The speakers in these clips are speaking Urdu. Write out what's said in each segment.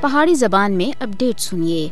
پہاڑی زبان میں اپڈیٹ سنیے۔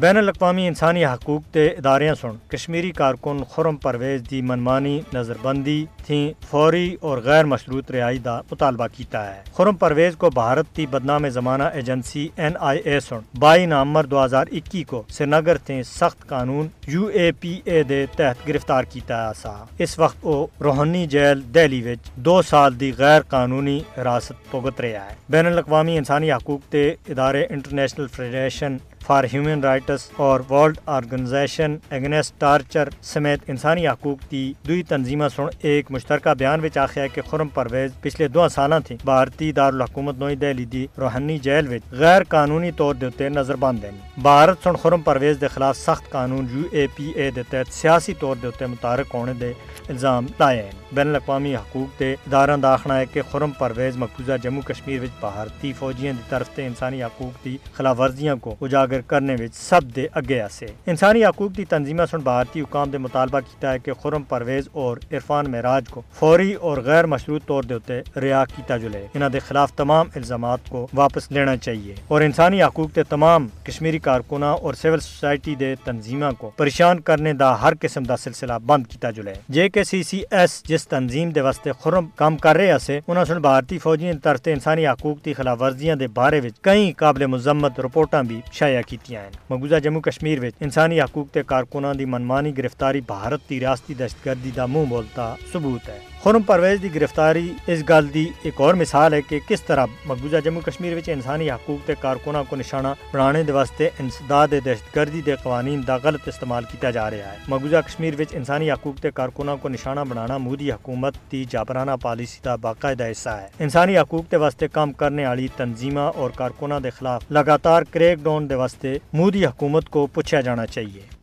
بین الاقوامی انسانی حقوق کے اداریاں سن۔ کشمیری کارکن خرم پرویز دی منمانی نظر بندی تھی فوری اور غیر مشروط رہائی دا مطالبہ کیتا ہے۔ خرم پرویز کو بھارت تی بدنام زمانہ ایجنسی این آئی اے سن۔ بائی نومبر دو ہزار اکی کو سری نگر تھی سخت قانون یو اے پی اے دے تحت گرفتار کیتا ہے سا۔ اس وقت وہ روحنی جیل دہلی وچ دو سال دی غیر قانونی حراست بھگت رہا ہے۔ بین الاقوامی انسانی حقوق تے ادارے International Federation for Human Rights اور ورلڈ آرگنائزیشن اگنسٹ ٹارچر سمیت انسانی حقوق کی دوئی تنظیمہ سن ایک مشترکہ بیان وچ آخیا ہے کہ خرم پرویز پچھلے دو سالاں تھی بھارتی دارالحکومت نوئی دہلی دی روحانی جیل وچ غیر قانونی طور دے تے نظر بند ہیں بھارت سن خرم پرویز دے خلاف سخت قانون یو اے پی اے دے تحت سیاسی طور دے تے متارک ہونے دے الزام لائے ہیں بین الاقوامی حقوق دے ادارہ دا آخنا ہے کہ خرم پرویز مقبوضہ جموں کشمیر وچ بھارتی فوجیاں دی طرف تے انسانی حقوق دی خلاف ورزیاں کو اجاگر کرنے وچ سب دے اگے آسے انسانی حقوق دی تنظیمہ سن بھارتی حکام دے مطالبہ کیتا ہے کہ خرم پرویز اور عرفان معراج کو فوری اور غیر مشروط طور دے ہوتے ریا کیتا جلے انہاں دے خلاف تمام الزامات کو واپس لینا چاہیے اور انسانی حقوق دے تمام کشمیری کارکناں اور سول سوسائٹی دے تنظیمہ کو پریشان کرنے دا ہر قسم دا سلسلہ بند کیتا جلے جے کہ کے سی سی ایس جس تنظیم دے واسطے خرم کام کر رہے سے انہاں سن بھارتی فوجیاں دی طرف انسانی حقوق دی خلاف ورزیاں دے بارے وچ کئی قابل مذمت رپورٹاں بھی شائع کیتیاں ہیں۔ مقبوضہ جموں کشمیر وچ انسانی حقوق تے کارکناں دی منمانی گرفتاری بھارت دی ریاستی دہشت گردی دا منہ بولتا ثبوت ہے۔ خرم پرویز دی گرفتاری اس گل دی ایک اور مثال ہے کہ کس طرح مقبوضہ جموں کشمیر وچ انسانی حقوق تے کارکناں کو نشانہ بنانے دے واسطے انسداد دہشت گردی دے قوانین دا غلط استعمال کیتا جا رہا ہے مقبوضہ کشمیر وچ انسانی حقوق تے کارکناں کو نشانہ بنانا مودی حکومت دی جابرانہ پالیسی دا باقاعدہ حصہ ہے انسانی حقوق تے واسطے کام کرنے والی تنظیمہ اور کارکناں دے خلاف لگاتار کریک ڈاؤن دے واسطے مودی حکومت کو پوچھا جانا چاہیے